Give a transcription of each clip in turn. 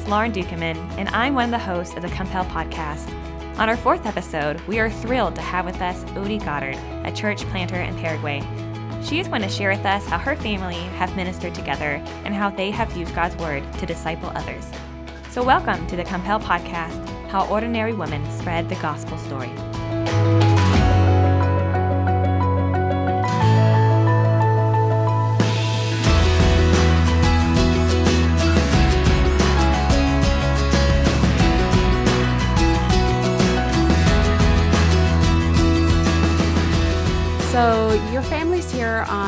it's Lauren Dukeman, and I'm one of the hosts of the Compel podcast. On our fourth episode, we are thrilled to have with us Odie Goddard, a church planter in Paraguay. She is going to share with us how her family have ministered together and how they have used God's Word to disciple others. So, welcome to the Compel podcast How Ordinary Women Spread the Gospel Story.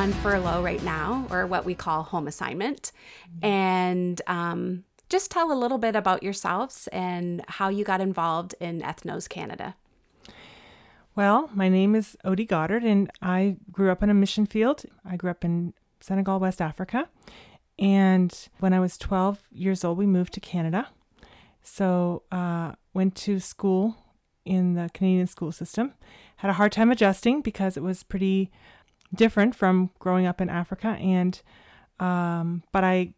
On furlough right now, or what we call home assignment. And um, just tell a little bit about yourselves and how you got involved in Ethnos Canada. Well, my name is Odie Goddard, and I grew up in a mission field. I grew up in Senegal, West Africa. And when I was 12 years old, we moved to Canada. So, uh, went to school in the Canadian school system. Had a hard time adjusting because it was pretty different from growing up in Africa. And, um, but I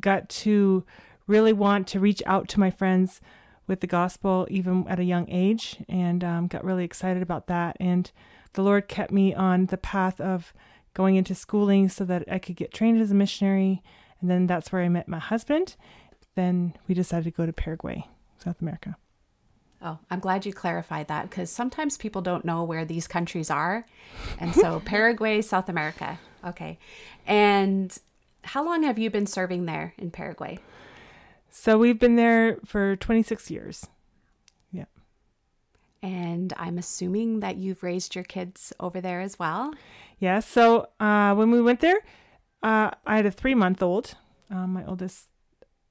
got to really want to reach out to my friends with the gospel even at a young age and um, got really excited about that. And the Lord kept me on the path of going into schooling so that I could get trained as a missionary. And then that's where I met my husband. Then we decided to go to Paraguay, South America. Oh, I'm glad you clarified that because sometimes people don't know where these countries are. And so, Paraguay, South America. Okay. And how long have you been serving there in Paraguay? So we've been there for 26 years. Yeah. And I'm assuming that you've raised your kids over there as well. Yeah. So uh, when we went there, uh, I had a three month old. Uh, my oldest,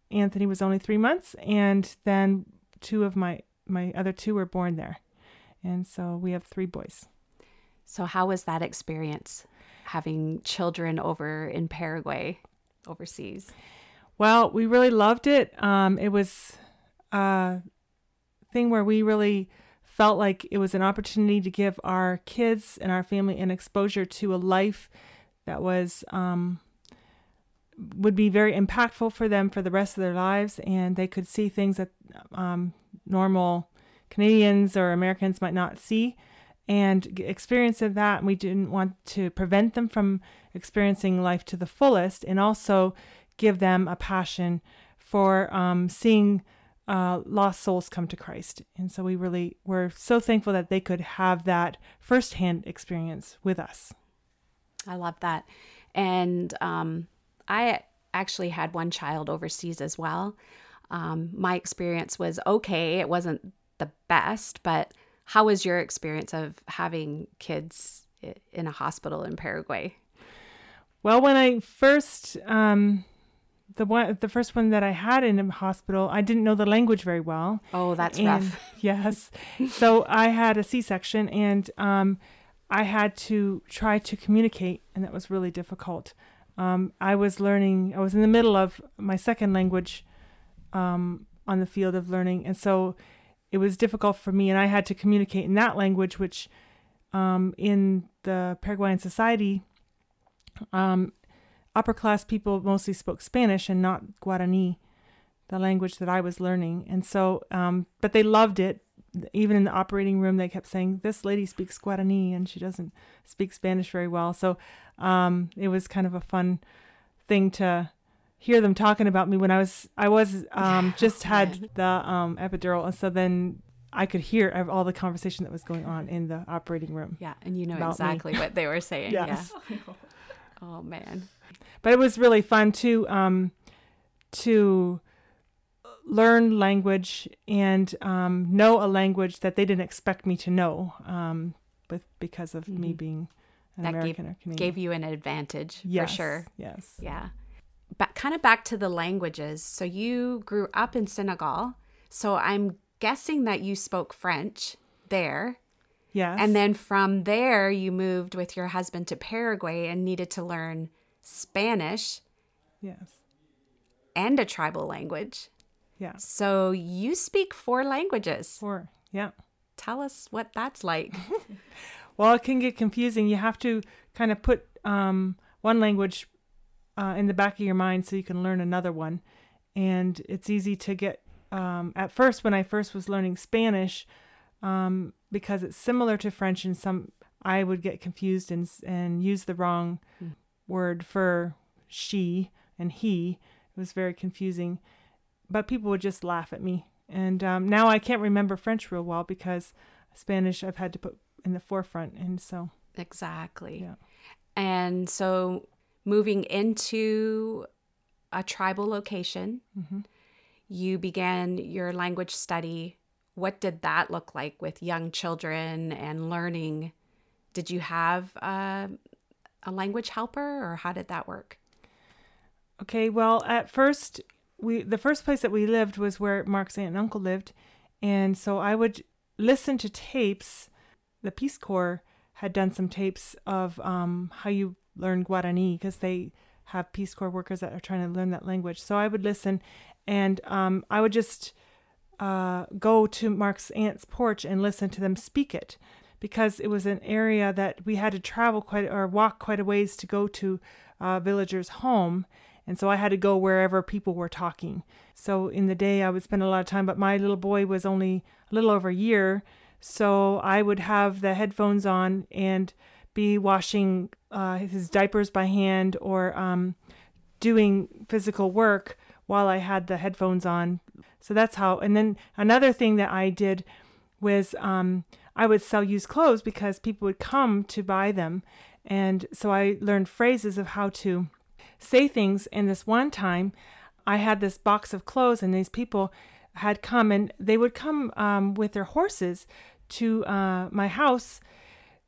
Anthony, was only three months. And then two of my, my other two were born there. And so we have three boys. So, how was that experience having children over in Paraguay overseas? Well, we really loved it. Um, it was a thing where we really felt like it was an opportunity to give our kids and our family an exposure to a life that was um, would be very impactful for them for the rest of their lives, and they could see things that um, normal Canadians or Americans might not see and experience that. And we didn't want to prevent them from experiencing life to the fullest, and also give them a passion for um, seeing uh, lost souls come to Christ. And so we really were so thankful that they could have that firsthand experience with us. I love that. And um, I actually had one child overseas as well. Um, my experience was okay. It wasn't the best, but how was your experience of having kids in a hospital in Paraguay? Well, when I first um, the one the first one that I had in a hospital, I didn't know the language very well. Oh, that's and, rough. yes. So I had a C-section and um, I had to try to communicate, and that was really difficult. Um, I was learning. I was in the middle of my second language um, on the field of learning, and so it was difficult for me. And I had to communicate in that language, which um, in the Paraguayan society, um, upper class people mostly spoke Spanish and not Guarani, the language that I was learning. And so, um, but they loved it. Even in the operating room, they kept saying, This lady speaks Guarani and she doesn't speak Spanish very well. So um, it was kind of a fun thing to hear them talking about me when I was, I was um, just had the um, epidural. And so then I could hear all the conversation that was going on in the operating room. Yeah. And you know exactly me. what they were saying. yes. Yeah. Oh, man but it was really fun to um, to learn language and um, know a language that they didn't expect me to know, um, with because of mm-hmm. me being an that American gave, or Canadian. Gave you an advantage yes, for sure. Yes. Yeah. But kind of back to the languages. So you grew up in Senegal. So I'm guessing that you spoke French there. Yes. And then from there, you moved with your husband to Paraguay and needed to learn Spanish. Yes. And a tribal language. Yeah. So you speak four languages. Four. Yeah. Tell us what that's like. well, it can get confusing. You have to kind of put um, one language uh, in the back of your mind so you can learn another one. and it's easy to get. Um, at first, when I first was learning Spanish, um, because it's similar to French, and some I would get confused and and use the wrong Mm. word for she and he. It was very confusing, but people would just laugh at me. And um, now I can't remember French real well because Spanish I've had to put in the forefront, and so Exactly. Yeah. And so moving into a tribal location, mhm. you began your language study. What did that look like with young children and learning? Did you have uh, a language helper or how did that work? Okay, well, at first, we the first place that we lived was where Mark's aunt and uncle lived, and so I would listen to tapes. The Peace Corps had done some tapes of um, how you learn Guarani because they have Peace Corps workers that are trying to learn that language. So I would listen, and um, I would just uh, go to Mark's aunt's porch and listen to them speak it because it was an area that we had to travel quite or walk quite a ways to go to a villager's home. And so I had to go wherever people were talking. So in the day, I would spend a lot of time, but my little boy was only a little over a year. So I would have the headphones on and be washing uh, his diapers by hand or um, doing physical work while I had the headphones on. So that's how. And then another thing that I did was um, I would sell used clothes because people would come to buy them. And so I learned phrases of how to say things. And this one time, I had this box of clothes, and these people had come, and they would come um, with their horses to uh, my house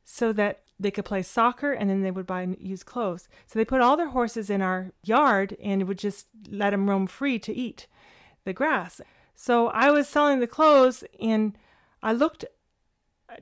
so that they could play soccer and then they would buy and use clothes. So they put all their horses in our yard and would just let them roam free to eat the grass. So I was selling the clothes and I looked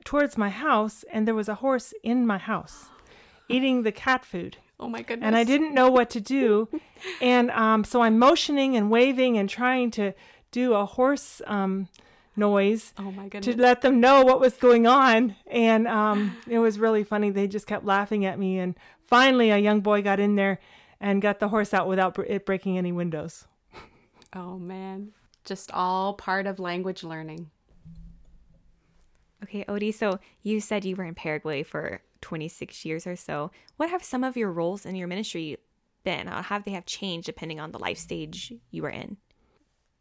towards my house and there was a horse in my house eating the cat food Oh my goodness. and I didn't know what to do. and um, so I'm motioning and waving and trying to do a horse um, noise Oh my to let them know what was going on. And um, it was really funny. They just kept laughing at me. And finally, a young boy got in there and got the horse out without it breaking any windows. oh man. Just all part of language learning. Okay, Odie, so you said you were in Paraguay for 26 years or so. What have some of your roles in your ministry been? How have they have changed depending on the life stage you were in?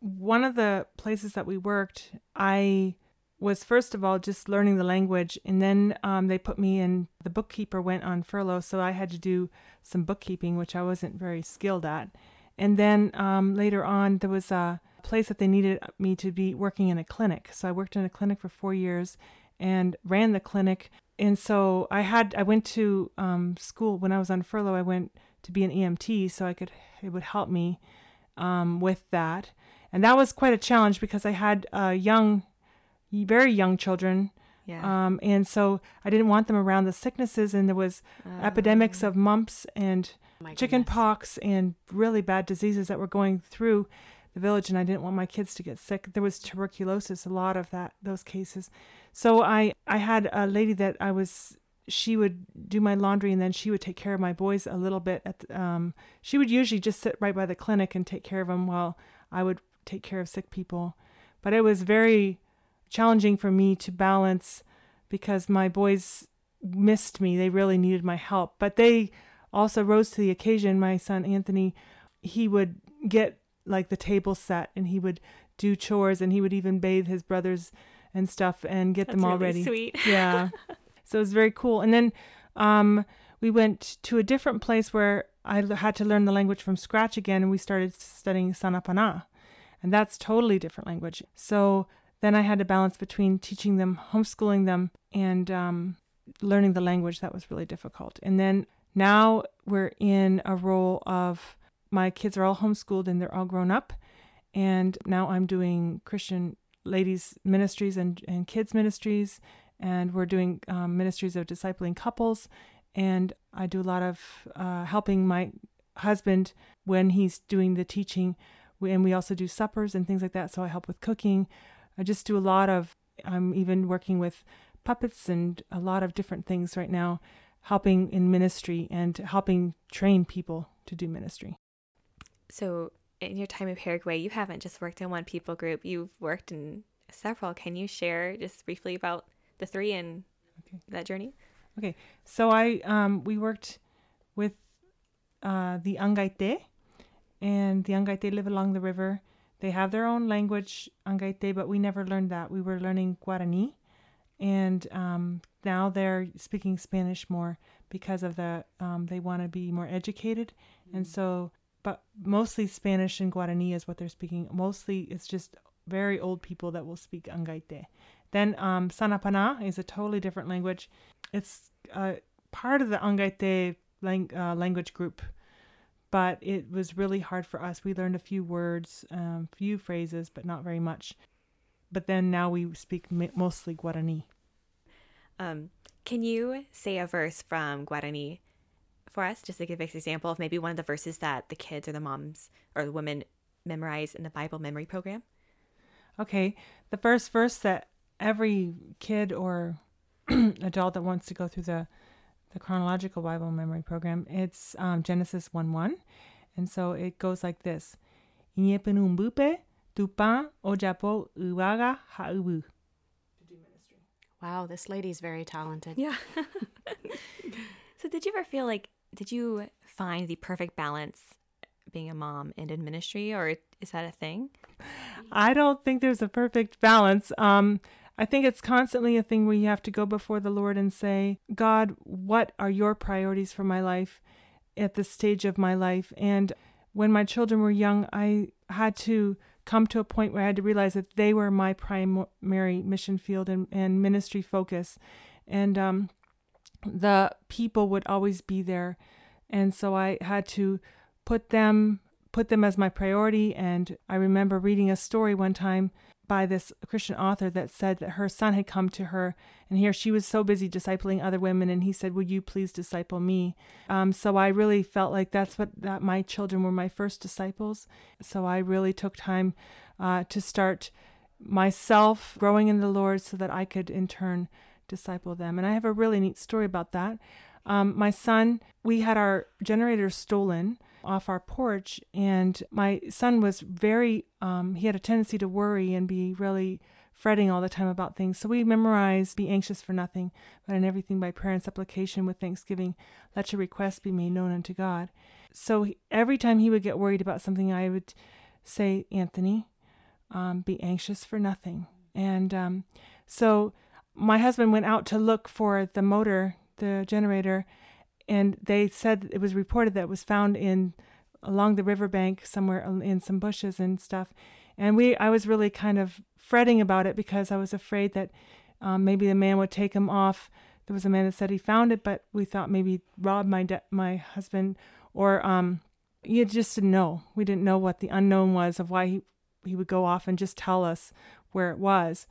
One of the places that we worked, I was first of all just learning the language, and then um, they put me in. The bookkeeper went on furlough, so I had to do some bookkeeping, which I wasn't very skilled at. And then um, later on, there was a place that they needed me to be working in a clinic. So I worked in a clinic for four years and ran the clinic. And so I had I went to um, school when I was on furlough. I went to be an EMT, so I could it would help me um, with that. And that was quite a challenge because I had uh, young, very young children. Yeah. Um, and so I didn't want them around the sicknesses, and there was epidemics of mumps and Oh chicken goodness. pox and really bad diseases that were going through the village and I didn't want my kids to get sick. There was tuberculosis, a lot of that those cases. So I I had a lady that I was she would do my laundry and then she would take care of my boys a little bit at the, um she would usually just sit right by the clinic and take care of them while I would take care of sick people. But it was very challenging for me to balance because my boys missed me. They really needed my help. But they also rose to the occasion. My son Anthony, he would get like the table set and he would do chores and he would even bathe his brothers and stuff and get them all ready. Sweet. Yeah. so it was very cool. And then um, we went to a different place where I had to learn the language from scratch again and we started studying Sanapana. And that's totally different language. So then I had to balance between teaching them, homeschooling them, and um, learning the language. That was really difficult. And then now we're in a role of my kids are all homeschooled and they're all grown up. And now I'm doing Christian ladies ministries and, and kids ministries. And we're doing um, ministries of discipling couples. And I do a lot of uh, helping my husband when he's doing the teaching. We, and we also do suppers and things like that. So I help with cooking. I just do a lot of, I'm even working with puppets and a lot of different things right now, helping in ministry and helping train people to do ministry. So in your time in Paraguay, you haven't just worked in one people group, you've worked in several. Can you share just briefly about the three and Okay. that journey? Okay, so I um, we worked with uh, the Angaite, and the Angaite live along the river. They have their own language, Angaite, but we never learned that. We were learning Guarani, and um, now they're speaking Spanish more because of the um, they want to be more educated, and so but mostly Spanish and Guarani is what they're speaking. Mostly it's just very old people that will speak Angaite. Then um, Sanapana is a totally different language. It's uh, part of the Angaite lang- uh, language group, but it was really hard for us. We learned a few words, um, few phrases, but not very much. But then now we speak mostly Guarani. Um, can you say a verse from Guarani for us, just to give an example of maybe one of the verses that the kids or the moms or the women memorize in the Bible memory program? Okay, the first verse that every kid or adult that wants to go through the the chronological Bible memory program, it's um, Genesis 1 1. And so it goes like this Inyepenumbupe, tupa, ojapo, uwaga, haubu. Wow, this lady's very talented. Yeah. so, did you ever feel like, did you find the perfect balance being a mom and in ministry, or is that a thing? I don't think there's a perfect balance. Um, I think it's constantly a thing where you have to go before the Lord and say, God, what are your priorities for my life at this stage of my life? And when my children were young, I had to come to a point where I had to realize that they were my primary mission field and, and ministry focus. And um, the people would always be there. And so I had to put them put them as my priority and I remember reading a story one time by this Christian author that said that her son had come to her and here she was so busy discipling other women and he said would you please disciple me? Um, so I really felt like that's what that my children were my first disciples. So I really took time uh, to start myself growing in the Lord so that I could in turn disciple them. And I have a really neat story about that. Um, my son, we had our generator stolen off our porch, and my son was very, um, he had a tendency to worry and be really fretting all the time about things. So we memorized, be anxious for nothing, but in everything by prayer and supplication with thanksgiving, let your requests be made known unto God. So every time he would get worried about something, I would say, Anthony, um, be anxious for nothing. And um, so my husband went out to look for the motor the generator, and they said it was reported that it was found in along the riverbank somewhere in some bushes and stuff. And we, I was really kind of fretting about it because I was afraid that um, maybe the man would take him off. There was a man that said he found it, but we thought maybe rob my de- my husband, or um, you just didn't know. We didn't know what the unknown was of why he he would go off and just tell us where it was.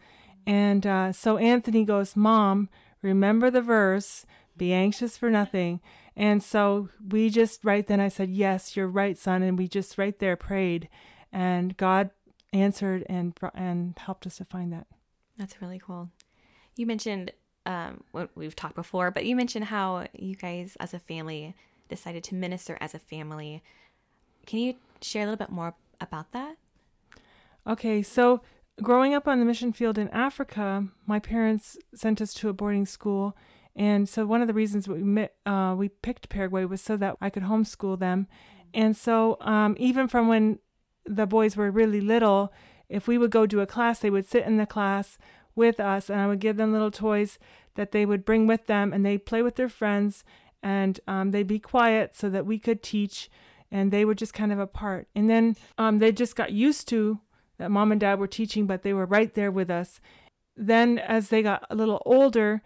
And uh, so Anthony goes, Mom, remember the verse be anxious for nothing. And so we just right then I said, Yes, you're right, son. And we just right there prayed. And God answered and and helped us to find that. That's really cool. You mentioned um, what we've talked before, but you mentioned how you guys as a family decided to minister as a family. Can you share a little bit more about that? Okay, so growing up on the mission field in Africa, my parents sent us to a boarding school and so one of the reasons we met, uh, we picked Paraguay was so that I could homeschool them. And so um, even from when the boys were really little, if we would go to a class, they would sit in the class with us, and I would give them little toys that they would bring with them, and they'd play with their friends, and um, they'd be quiet so that we could teach, and they were just kind of apart. And then um, they just got used to that mom and dad were teaching, but they were right there with us. Then, as they got a little older,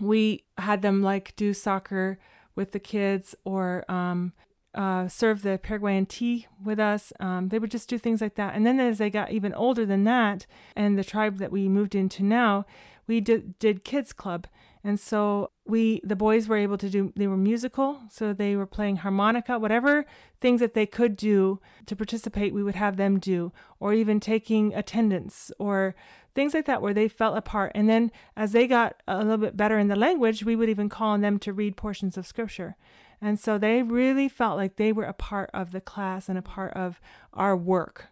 we had them like do soccer with the kids or um, uh, serve the Paraguayan tea with us. Um, they would just do things like that. And then as they got even older than that, and the tribe that we moved into now, we did, did kids club. And so we, the boys were able to do, they were musical. So they were playing harmonica, whatever things that they could do to participate, we would have them do, or even taking attendance or things like that where they felt a part. And then as they got a little bit better in the language, we would even call on them to read portions of scripture. And so they really felt like they were a part of the class and a part of our work.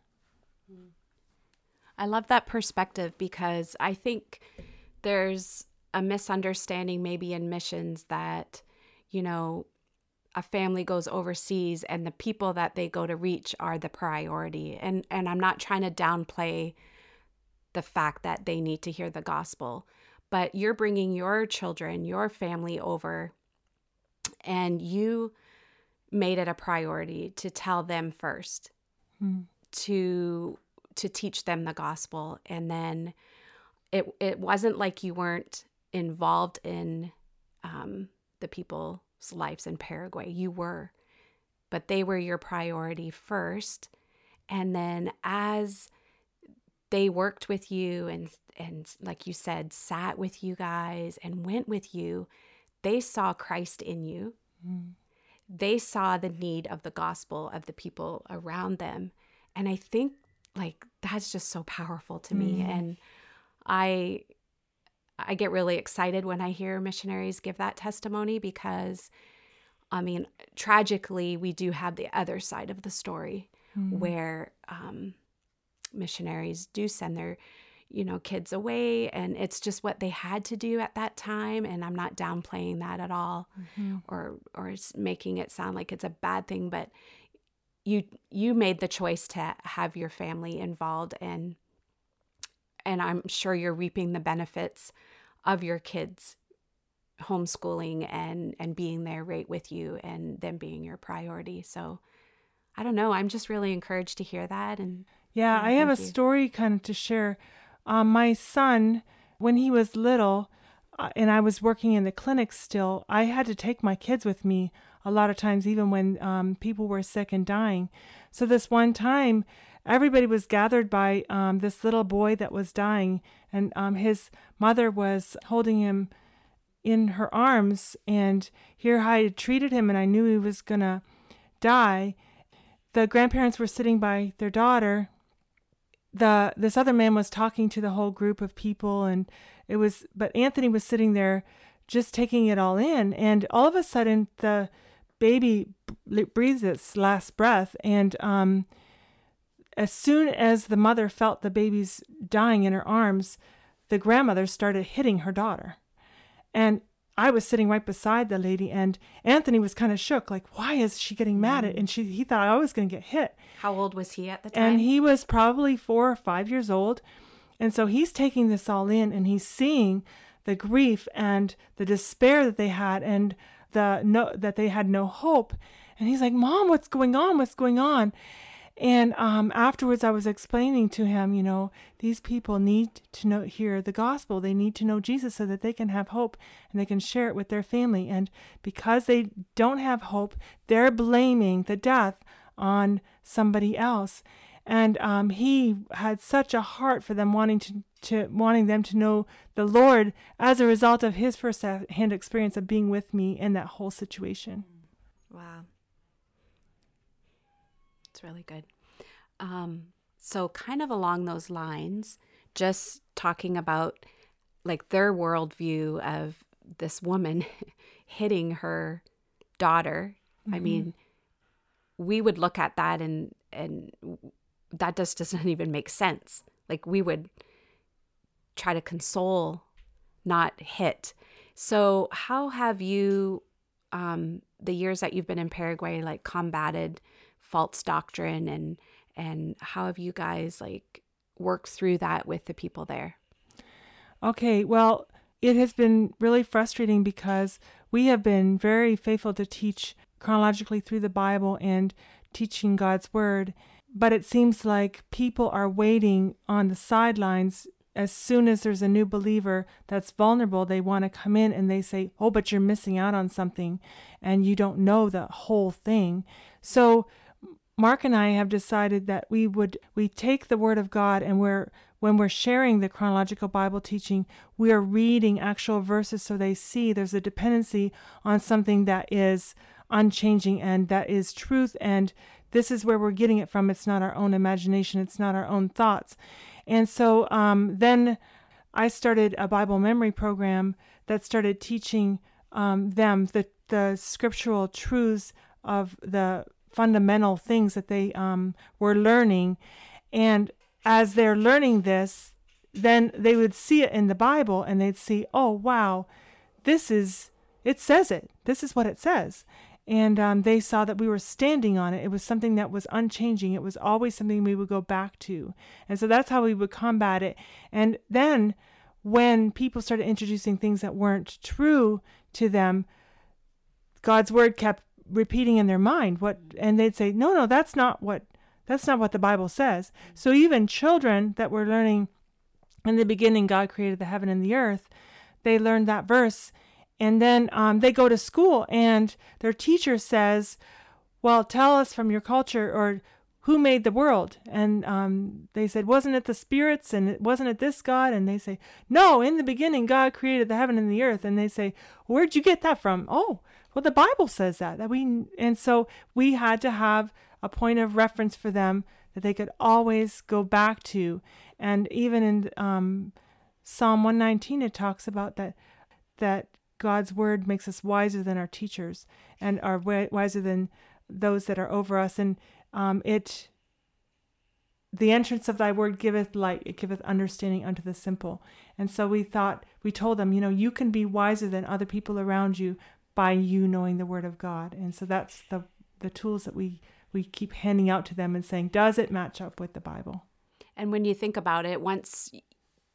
I love that perspective because I think there's a misunderstanding maybe in missions that, you know, a family goes overseas and the people that they go to reach are the priority. And and I'm not trying to downplay the fact that they need to hear the gospel, but you're bringing your children, your family over and you made it a priority to tell them first. Hmm. To to teach them the gospel and then it it wasn't like you weren't involved in um, the people's lives in Paraguay. You were, but they were your priority first. And then as they worked with you and and like you said, sat with you guys and went with you, they saw Christ in you. Mm. They saw the need of the gospel of the people around them. And I think like that's just so powerful to me. Mm. And I I get really excited when I hear missionaries give that testimony because, I mean, tragically, we do have the other side of the story mm. where um, missionaries do send their, you know, kids away, and it's just what they had to do at that time. And I'm not downplaying that at all, mm-hmm. or or making it sound like it's a bad thing, but you you made the choice to have your family involved and and I'm sure you're reaping the benefits of your kids homeschooling and and being there right with you and them being your priority. So I don't know. I'm just really encouraged to hear that. And yeah, I have a you. story kind of to share. Um, my son, when he was little, uh, and I was working in the clinic still, I had to take my kids with me a lot of times, even when um, people were sick and dying. So this one time, everybody was gathered by um, this little boy that was dying, and um, his mother was holding him in her arms. And here I had treated him, and I knew he was gonna die. The grandparents were sitting by their daughter. The this other man was talking to the whole group of people, and it was. But Anthony was sitting there, just taking it all in, and all of a sudden the baby breathes its last breath, and um, as soon as the mother felt the baby's dying in her arms, the grandmother started hitting her daughter. And I was sitting right beside the lady, and Anthony was kind of shook, like, why is she getting mad at? Mm. And she, he thought I was going to get hit. How old was he at the time? And he was probably four or five years old. And so he's taking this all in, and he's seeing the grief and the despair that they had, and the no that they had no hope. And he's like, "Mom, what's going on? What's going on?" And um, afterwards, I was explaining to him, you know, these people need to know hear the gospel. They need to know Jesus so that they can have hope and they can share it with their family. And because they don't have hope, they're blaming the death on somebody else. And um, he had such a heart for them, wanting to, to wanting them to know the Lord as a result of his first-hand experience of being with me in that whole situation. Wow. It's really good. Um, so, kind of along those lines, just talking about like their worldview of this woman hitting her daughter. Mm-hmm. I mean, we would look at that and and that just doesn't even make sense. Like we would try to console, not hit. So, how have you, um, the years that you've been in Paraguay, like combated false doctrine and and how have you guys like worked through that with the people there? Okay, well, it has been really frustrating because we have been very faithful to teach chronologically through the Bible and teaching God's word, but it seems like people are waiting on the sidelines as soon as there's a new believer that's vulnerable, they want to come in and they say, Oh, but you're missing out on something and you don't know the whole thing. So Mark and I have decided that we would we take the word of God and we're when we're sharing the chronological Bible teaching, we are reading actual verses so they see there's a dependency on something that is unchanging and that is truth and this is where we're getting it from. It's not our own imagination, it's not our own thoughts. And so um, then I started a Bible memory program that started teaching um, them the the scriptural truths of the fundamental things that they um, were learning, and as they're learning this, then they would see it in the Bible and they'd see, oh wow, this is it says it. This is what it says. And um, they saw that we were standing on it. It was something that was unchanging. It was always something we would go back to. And so that's how we would combat it. And then when people started introducing things that weren't true to them, God's word kept repeating in their mind what and they'd say, "No, no, that's not what that's not what the Bible says." So even children that were learning in the beginning God created the heaven and the earth, they learned that verse and then um, they go to school and their teacher says, Well, tell us from your culture or who made the world? And um, they said, Wasn't it the spirits? And wasn't it this God? And they say, No, in the beginning, God created the heaven and the earth. And they say, Where'd you get that from? Oh, well, the Bible says that. That we and so we had to have a point of reference for them that they could always go back to. And even in um, Psalm 119, it talks about that that God's word makes us wiser than our teachers and are wiser than those that are over us. And um, it, the entrance of thy word giveth light, it giveth understanding unto the simple. And so we thought, we told them, you know, you can be wiser than other people around you by you knowing the word of God. And so that's the, the tools that we, we keep handing out to them and saying, does it match up with the Bible? And when you think about it, once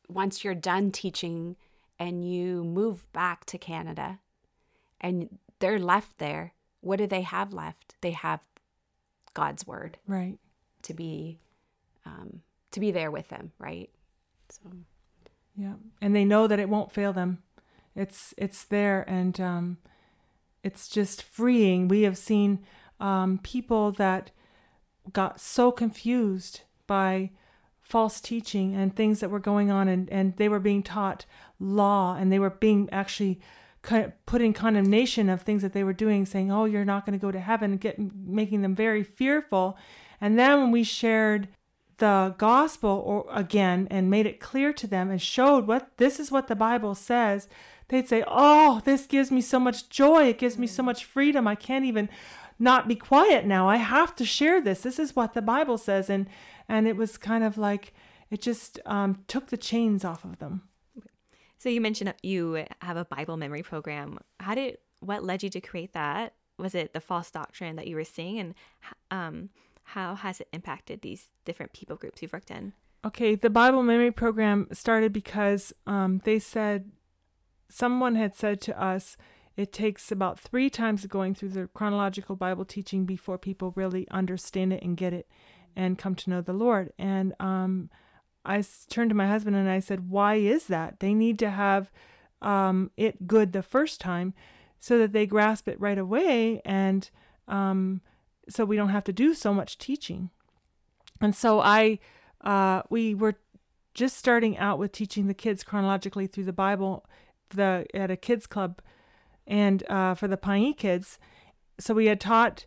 once you're done teaching and you move back to Canada and they're left there, what do they have left? They have God's word. Right. To be um, to be there with them, right? So Yeah. And they know that it won't fail them. It's it's there and um it's just freeing. We have seen um, people that got so confused by false teaching and things that were going on and, and they were being taught law and they were being actually put in condemnation of things that they were doing saying oh you're not going to go to heaven get making them very fearful and then when we shared the gospel or again and made it clear to them and showed what this is what the bible says they'd say oh this gives me so much joy it gives me so much freedom i can't even not be quiet now i have to share this this is what the bible says and and it was kind of like it just um, took the chains off of them. So you mentioned you have a Bible memory program. How did what led you to create that? Was it the false doctrine that you were seeing, and um, how has it impacted these different people groups you've worked in? Okay, the Bible memory program started because um, they said someone had said to us it takes about three times going through the chronological Bible teaching before people really understand it and get it and come to know the Lord. And um, I turned to my husband and I said, Why is that? They need to have um, it good the first time so that they grasp it right away and um, so we don't have to do so much teaching. And so I, uh, we were just starting out with teaching the kids chronologically through the Bible, the at a kids club, and uh, for the Paini kids. So we had taught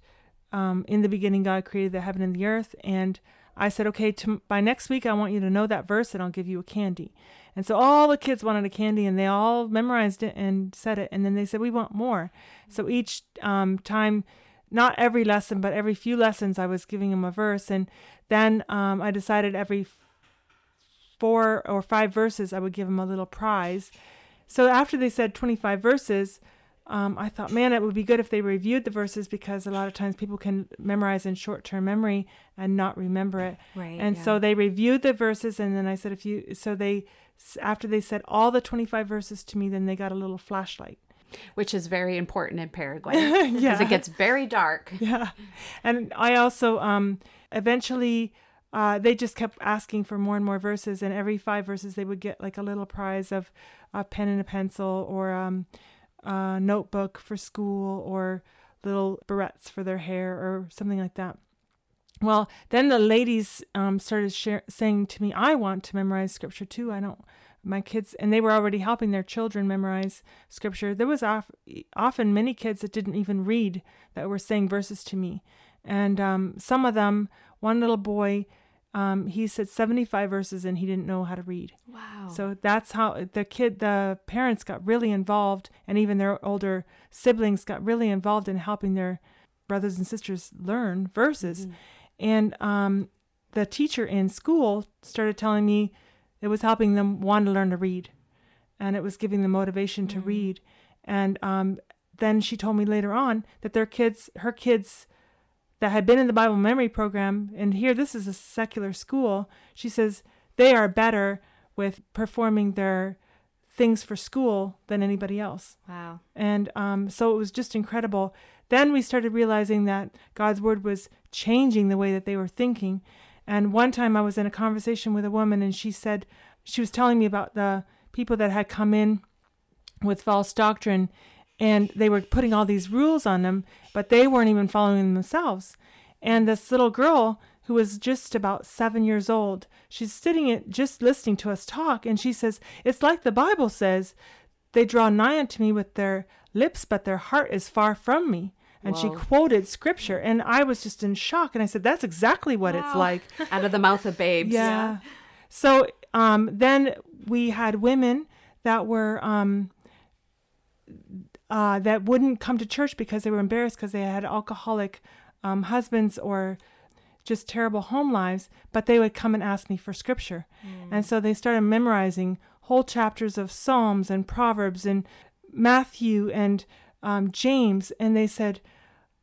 um, in the beginning, God created the heaven and the earth. And I said, okay, to, by next week, I want you to know that verse and I'll give you a candy. And so all the kids wanted a candy and they all memorized it and said it. And then they said, we want more. So each um, time, not every lesson, but every few lessons, I was giving them a verse. And then um, I decided every four or five verses, I would give them a little prize. So after they said 25 verses, um, I thought, man, it would be good if they reviewed the verses because a lot of times people can memorize in short term memory and not remember it. Right. And yeah. so they reviewed the verses, and then I said, if you, so they, after they said all the 25 verses to me, then they got a little flashlight. Which is very important in Paraguay because yeah. it gets very dark. Yeah. And I also, um, eventually, uh, they just kept asking for more and more verses, and every five verses they would get like a little prize of a pen and a pencil or um, uh, notebook for school or little barrettes for their hair or something like that. Well, then the ladies um, started share, saying to me, I want to memorize scripture too. I don't, my kids, and they were already helping their children memorize scripture. There was often many kids that didn't even read that were saying verses to me. And um, some of them, one little boy, um, he said 75 verses and he didn't know how to read. Wow. So that's how the kid, the parents got really involved, and even their older siblings got really involved in helping their brothers and sisters learn verses. Mhm. And um, the teacher in school started telling me it was helping them want to learn to read, and it was giving them motivation to Mm. read. And um, then she told me later on that their kids, her kids, that had been in the Bible memory program, and here this is a secular school. She says they are better with performing their things for school than anybody else. Wow. And um, so it was just incredible. Then we started realizing that God's word was changing the way that they were thinking. And one time I was in a conversation with a woman, and she said, she was telling me about the people that had come in with false doctrine, and they were putting all these rules on them, but they weren't even following them themselves. And this little girl who was just about seven years old, she's sitting at just listening to us talk, and she says, It's like the Bible says, they draw nigh unto me with their lips, but their heart is far from me. And she quoted scripture, and I was just in shock. And I said, That's exactly what it's like. Out of the mouth of babes. Yeah. So um, then we had women that were um, uh, that wouldn't come to church because they were embarrassed because they had alcoholic um, husbands or just terrible home lives, but they would come and ask me for scripture. And so they started memorizing whole chapters of Psalms and Proverbs and Matthew and um, James, and they said,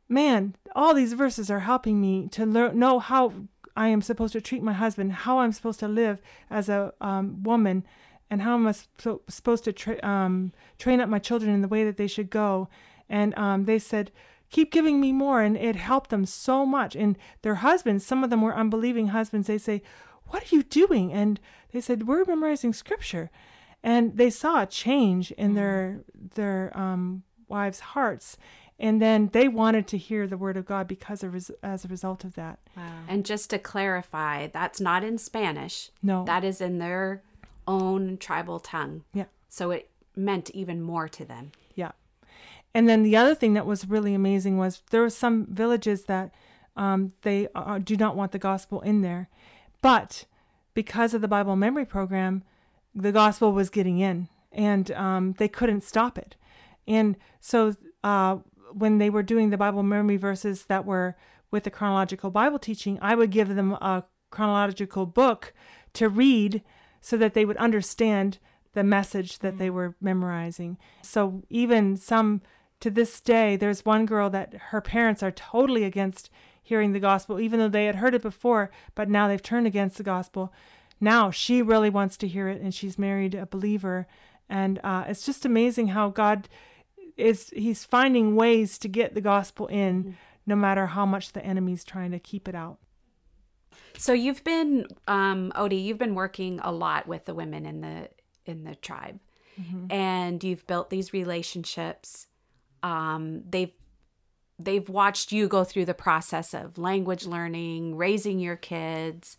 "Man, all these verses are helping me to learn know how I am supposed to treat my husband, how I'm supposed to live as a um, woman, and how am I so, supposed to tra- um, train up my children in the way that they should go." And um, they said, "Keep giving me more," and it helped them so much. And their husbands, some of them were unbelieving husbands. They say, "What are you doing?" And they said, "We're memorizing scripture." And they saw a change in their their um, wives' hearts, and then they wanted to hear the word of God because of res- as a result of that. Wow. And just to clarify, that's not in Spanish. No, That is in their own tribal tongue. Yeah. So it meant even more to them. Yeah. And then the other thing that was really amazing was there were some villages that um, they uh, do not want the gospel in there, but because of the Bible memory program, the gospel was getting in, and um, they couldn't stop it. And so uh, when they were doing the Bible memory verses that were with the chronological Bible teaching, I would give them a chronological book to read so that they would understand the message that they were memorizing. So even some to this day, there's one girl that her parents are totally against hearing the gospel, even though they had heard it before, but now they've turned against the gospel. Now she really wants to hear it, and she's married a believer. And uh, it's just amazing how God is, He's finding ways to get the gospel in, no matter how much the enemy's trying to keep it out. So you've been, um, Odie, you've been working a lot with the women in the in the tribe, and you've built these relationships. Um, they've they've watched you go through the process of language learning, raising your kids.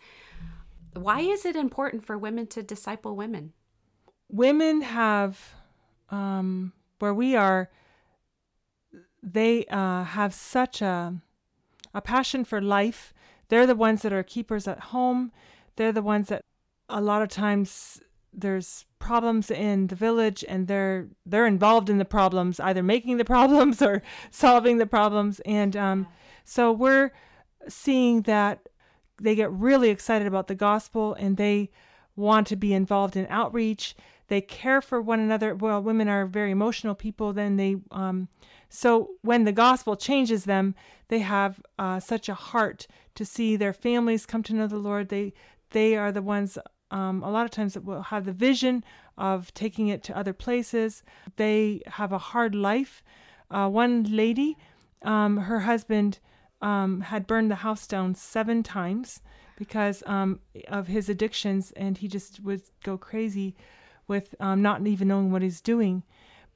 Why is it important for women to disciple women? women have um where we are they uh have such a a passion for life they're the ones that are keepers at home. They're the ones that a lot of times there's problems in the village and they're they're involved in the problems either making the problems or solving the problems. And um so we're seeing that they get really excited about the gospel and they want to be involved in outreach they care for one another. Well women are very emotional people then they um so when the gospel changes them they have uh, such a heart to see their families come to know the lord. They they are the ones um, a lot of times that will have the vision of taking it to other places. They have a hard life. Uh, one lady um, her husband um, had burned the house down seven times because um, of his addictions and he just would go crazy with um, not even knowing what he's doing.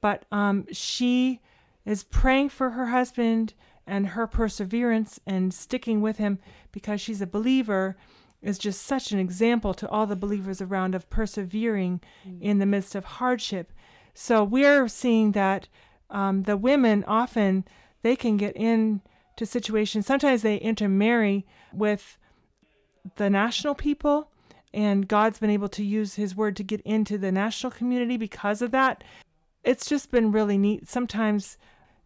But um, she is praying for her husband and her perseverance and sticking with him because she's a believer is just such an example to all the believers around of persevering in the midst of hardship. So we're seeing that um, the women often they can get into situations. Sometimes they intermarry with the national people and God's been able to use his word to get into the national community because of that. It's just been really neat. Sometimes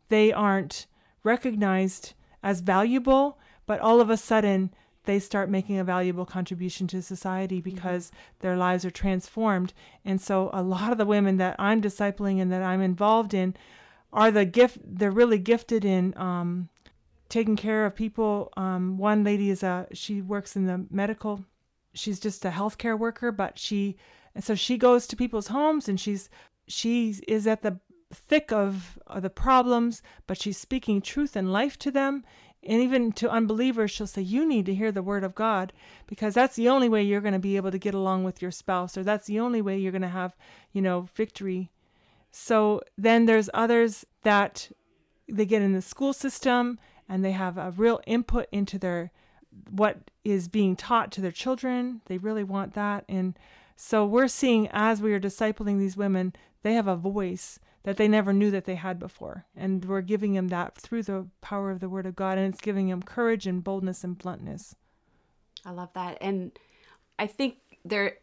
they aren't recognized as valuable, but all of a sudden they start making a valuable contribution to society mm-hmm. because mm-hmm. their lives are transformed. And so a lot of the women that I'm discipling and that I'm involved in are the gift they're really gifted in um, taking care of people. Um, one lady is a she works in the medical she's just a healthcare worker, but she and so she goes to people's homes and she's she is at the thick of, of the problems, but she's speaking truth and life to them. And even to unbelievers, she'll say, You need to hear the word of God because that's the only way you're going to be able to get along with your spouse, or that's the only way you're going to have, you know, victory. So then there's others that they get in the school system and they have a real input into their what is being taught to their children. They really want that. And so we're seeing as we are discipling these women, they have a voice that they never knew that they had before. And we're giving them that through the power of the Word of God. And it's giving them courage and boldness and bluntness. I love that. And I think there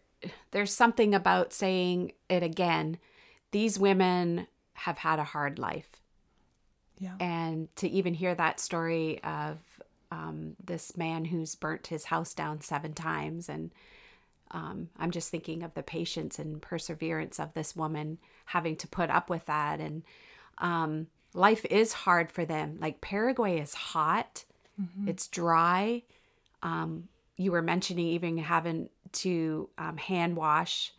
there's something about saying it again. These women have had a hard life. Yeah. And to even hear that story of um, this man who's burnt his house down seven times. And um, I'm just thinking of the patience and perseverance of this woman having to put up with that. And um, life is hard for them. Like Paraguay is hot, mm-hmm. it's dry. Um, you were mentioning even having to um, hand wash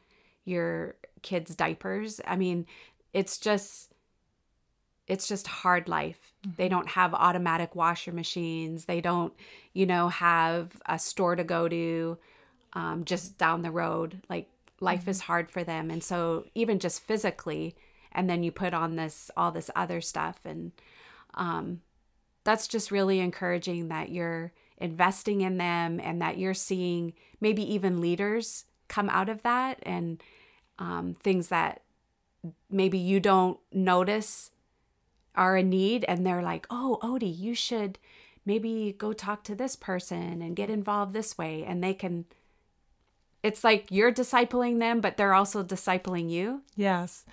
your kids' diapers. I mean, it's just it's just hard life. Mm-hmm. They don't have automatic washer machines. They don't, you know, have a store to go to um, just down the road. Like life mm-hmm. is hard for them. And so even just physically, and then you put on this, all this other stuff. And um, that's just really encouraging that you're investing in them and that you're seeing maybe even leaders come out of that and um, things that maybe you don't notice are in need and they're like, oh, Odie, you should maybe go talk to this person and get involved this way. And they can, it's like you're discipling them, but they're also discipling you. Yes.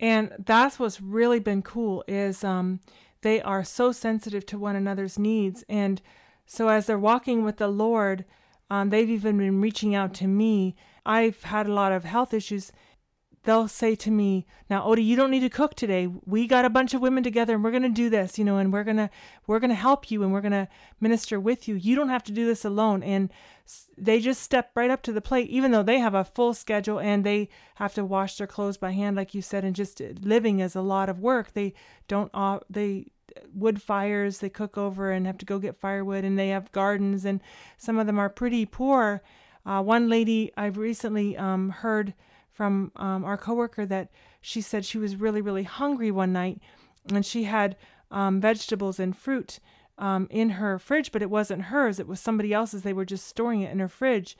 And that's what's really been cool is um, they are so sensitive to one another's needs. And so as they're walking with the Lord, um, they've even been reaching out to me. I've had a lot of health issues they'll say to me, "Now, Odie, you don't need to cook today. We got a bunch of women together, and we're gonna do this, you know, and we're gonna we're gonna help you, and we're gonna minister with you. You don't have to do this alone." And they just step right up to the plate, even though they have a full schedule and they have to wash their clothes by hand, like you said, and just living is a lot of work. They don't uh, they wood fires they cook over and have to go get firewood, and they have gardens, and some of them are pretty poor. Uh, one lady I've recently um, heard from um, our coworker that she said she was really, really hungry one night and she had um, vegetables and fruit um, in her fridge, but it wasn't hers. It was somebody else's. They were just storing it in her fridge.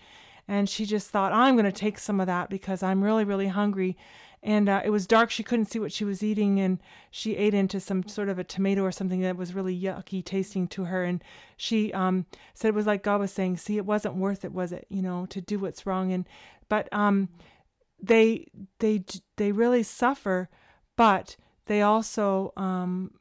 And she just thought, I'm going to take some of that because I'm really, really hungry. And uh, it was dark. She couldn't see what she was eating. And she ate into some sort of a tomato or something that was really yucky tasting to her. And she um, said it was like God was saying, See, it wasn't worth it, was it? You know, to do what's wrong. And, but, um, they they they really suffer, but they also um,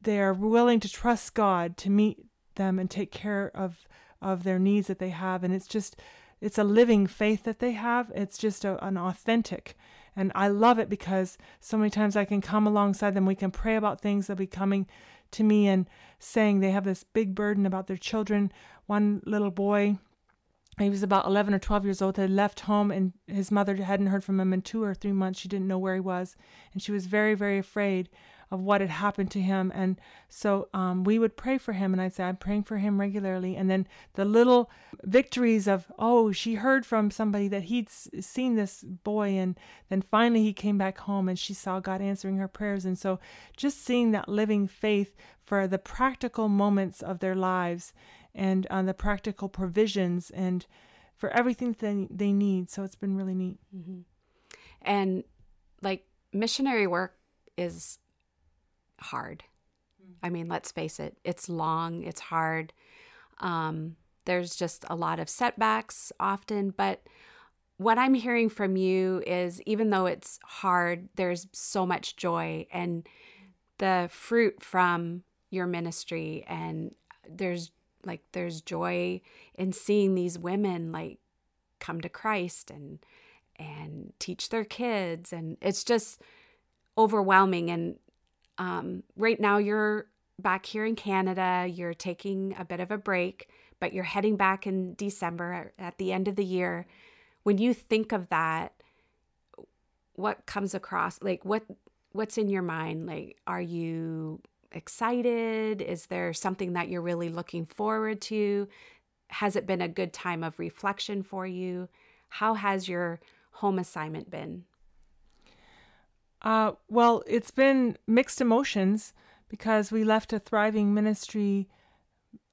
they are willing to trust God to meet them and take care of of their needs that they have, and it's just it's a living faith that they have. It's just a, an authentic. And I love it because so many times I can come alongside them. We can pray about things. They'll be coming to me and saying they have this big burden about their children. One little boy he was about 11 or 12 years old had left home and his mother hadn't heard from him in two or three months. She didn't know where he was and she was very very afraid of what had happened to him. And so um, we would pray for him and i'd say i'm praying for him regularly. And then the little victories of oh she heard from somebody that he'd seen this boy and then finally he came back home and she saw god answering her prayers. And so just seeing that living faith for the practical moments of their lives and on the practical provisions and for everything they, they need. So it's been really neat. Mm-hmm. And like missionary work is hard. Mm-hmm. I mean, let's face it, it's long, it's hard. Um, there's just a lot of setbacks often, but what I'm hearing from you is even though it's hard, there's so much joy and the fruit from your ministry and there's like there's joy in seeing these women like come to Christ and and teach their kids. And it's just overwhelming. And um, right now you're back here in Canada. You're taking a bit of a break but you're heading back in December at the end of the year. When you think of that what comes across like what what's in your mind? Like are you excited? Is there something that you're really looking forward to? Has it been a good time of reflection for you? How has your home assignment been? Uh, well it's been mixed emotions because we left a thriving ministry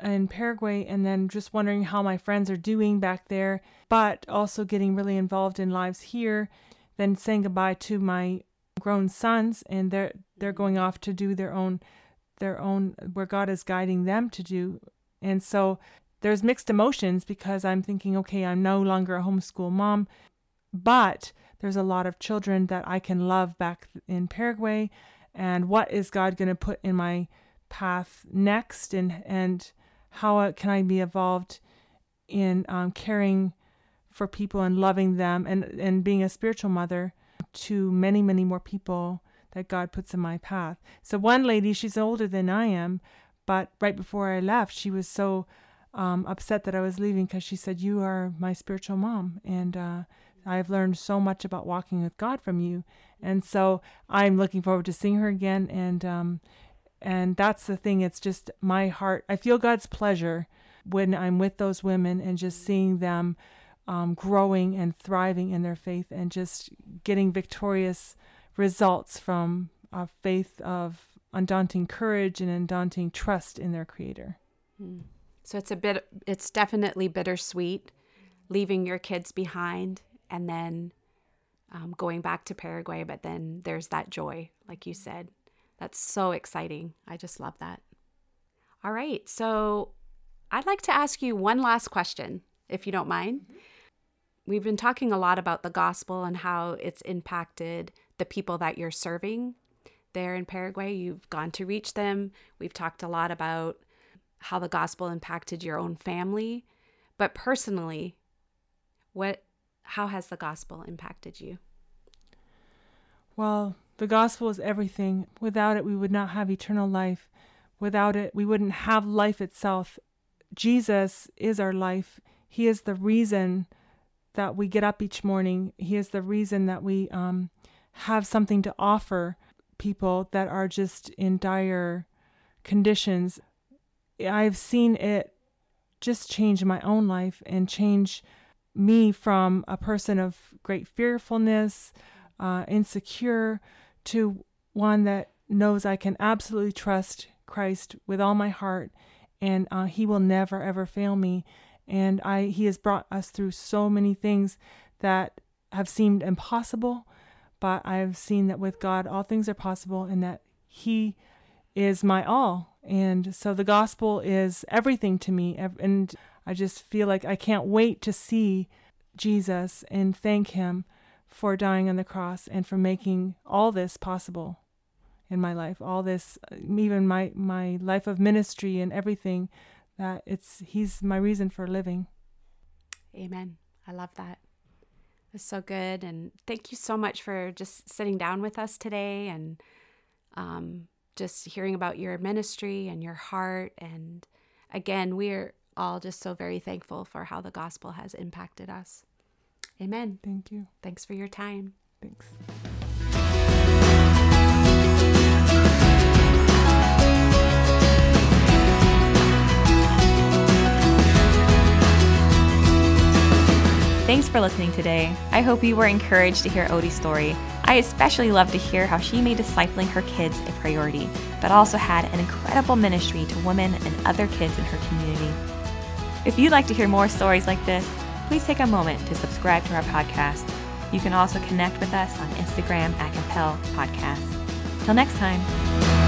in Paraguay and then just wondering how my friends are doing back there, but also getting really involved in lives here, then saying goodbye to my grown sons and they're they're going off to do their own their own where God is guiding them to do. And so there's mixed emotions because I'm thinking, okay, I'm no longer a homeschool mom, but there's a lot of children that I can love back in Paraguay. And what is God going to put in my path next? And and how can I be involved in um, caring for people and loving them and and being a spiritual mother to many many more people that God puts in my path. So one lady, she's older than I am, but right before I left, she was so um, upset that I was leaving because she said, "You are my spiritual mom," and uh, I've learned so much about walking with God from you. And so I'm looking forward to seeing her again and um, and that's the thing. It's just my heart. I feel God's pleasure when I'm with those women and just seeing them um, growing and thriving in their faith and just getting victorious results from a faith of undaunting courage and undaunting trust in their Creator. Hmm. So it's a bit, it's definitely bittersweet leaving your kids behind and then um, going back to Paraguay, but then there's that joy, like you said. That's so exciting. I just love that. All right. So I'd like to ask you one last question, if you don't mind. Mm-hmm. We've been talking a lot about the gospel and how it's impacted the people that you're serving there in Paraguay. You've gone to reach them. We've talked a lot about how the gospel impacted your own family. But personally, what how has the gospel impacted you? Well, the gospel is everything. Without it, we would not have eternal life. Without it, we wouldn't have life itself. Jesus is our life. He is the reason that we get up each morning. He is the reason that we um, have something to offer people that are just in dire conditions. I've seen it just change my own life and change me from a person of great fearfulness, uh, insecure, to one that knows I can absolutely trust Christ with all my heart and uh, he will never ever fail me and I he has brought us through so many things that have seemed impossible but I've seen that with God all things are possible and that he is my all. And so the gospel is everything to me and I just feel like I can't wait to see Jesus and thank him for dying on the cross and for making all this possible in my life all this uh, even my my life of ministry and everything that it's he's my reason for living. Amen. I love that it's so good and thank you so much for just sitting down with us today and um, just hearing about your ministry and your heart and again we're all just so very thankful for how the gospel has impacted us Amen. Thank you. Thanks for your time. Thanks. Thanks for listening today. I hope you were encouraged to hear Odie's story. I especially love to hear how she made discipling her kids a priority, but also had an incredible ministry to women and other kids in her community. If you'd like to hear more stories like this, please take a moment to subscribe to our podcast. You can also connect with us on Instagram at Compel Podcast. Till next time.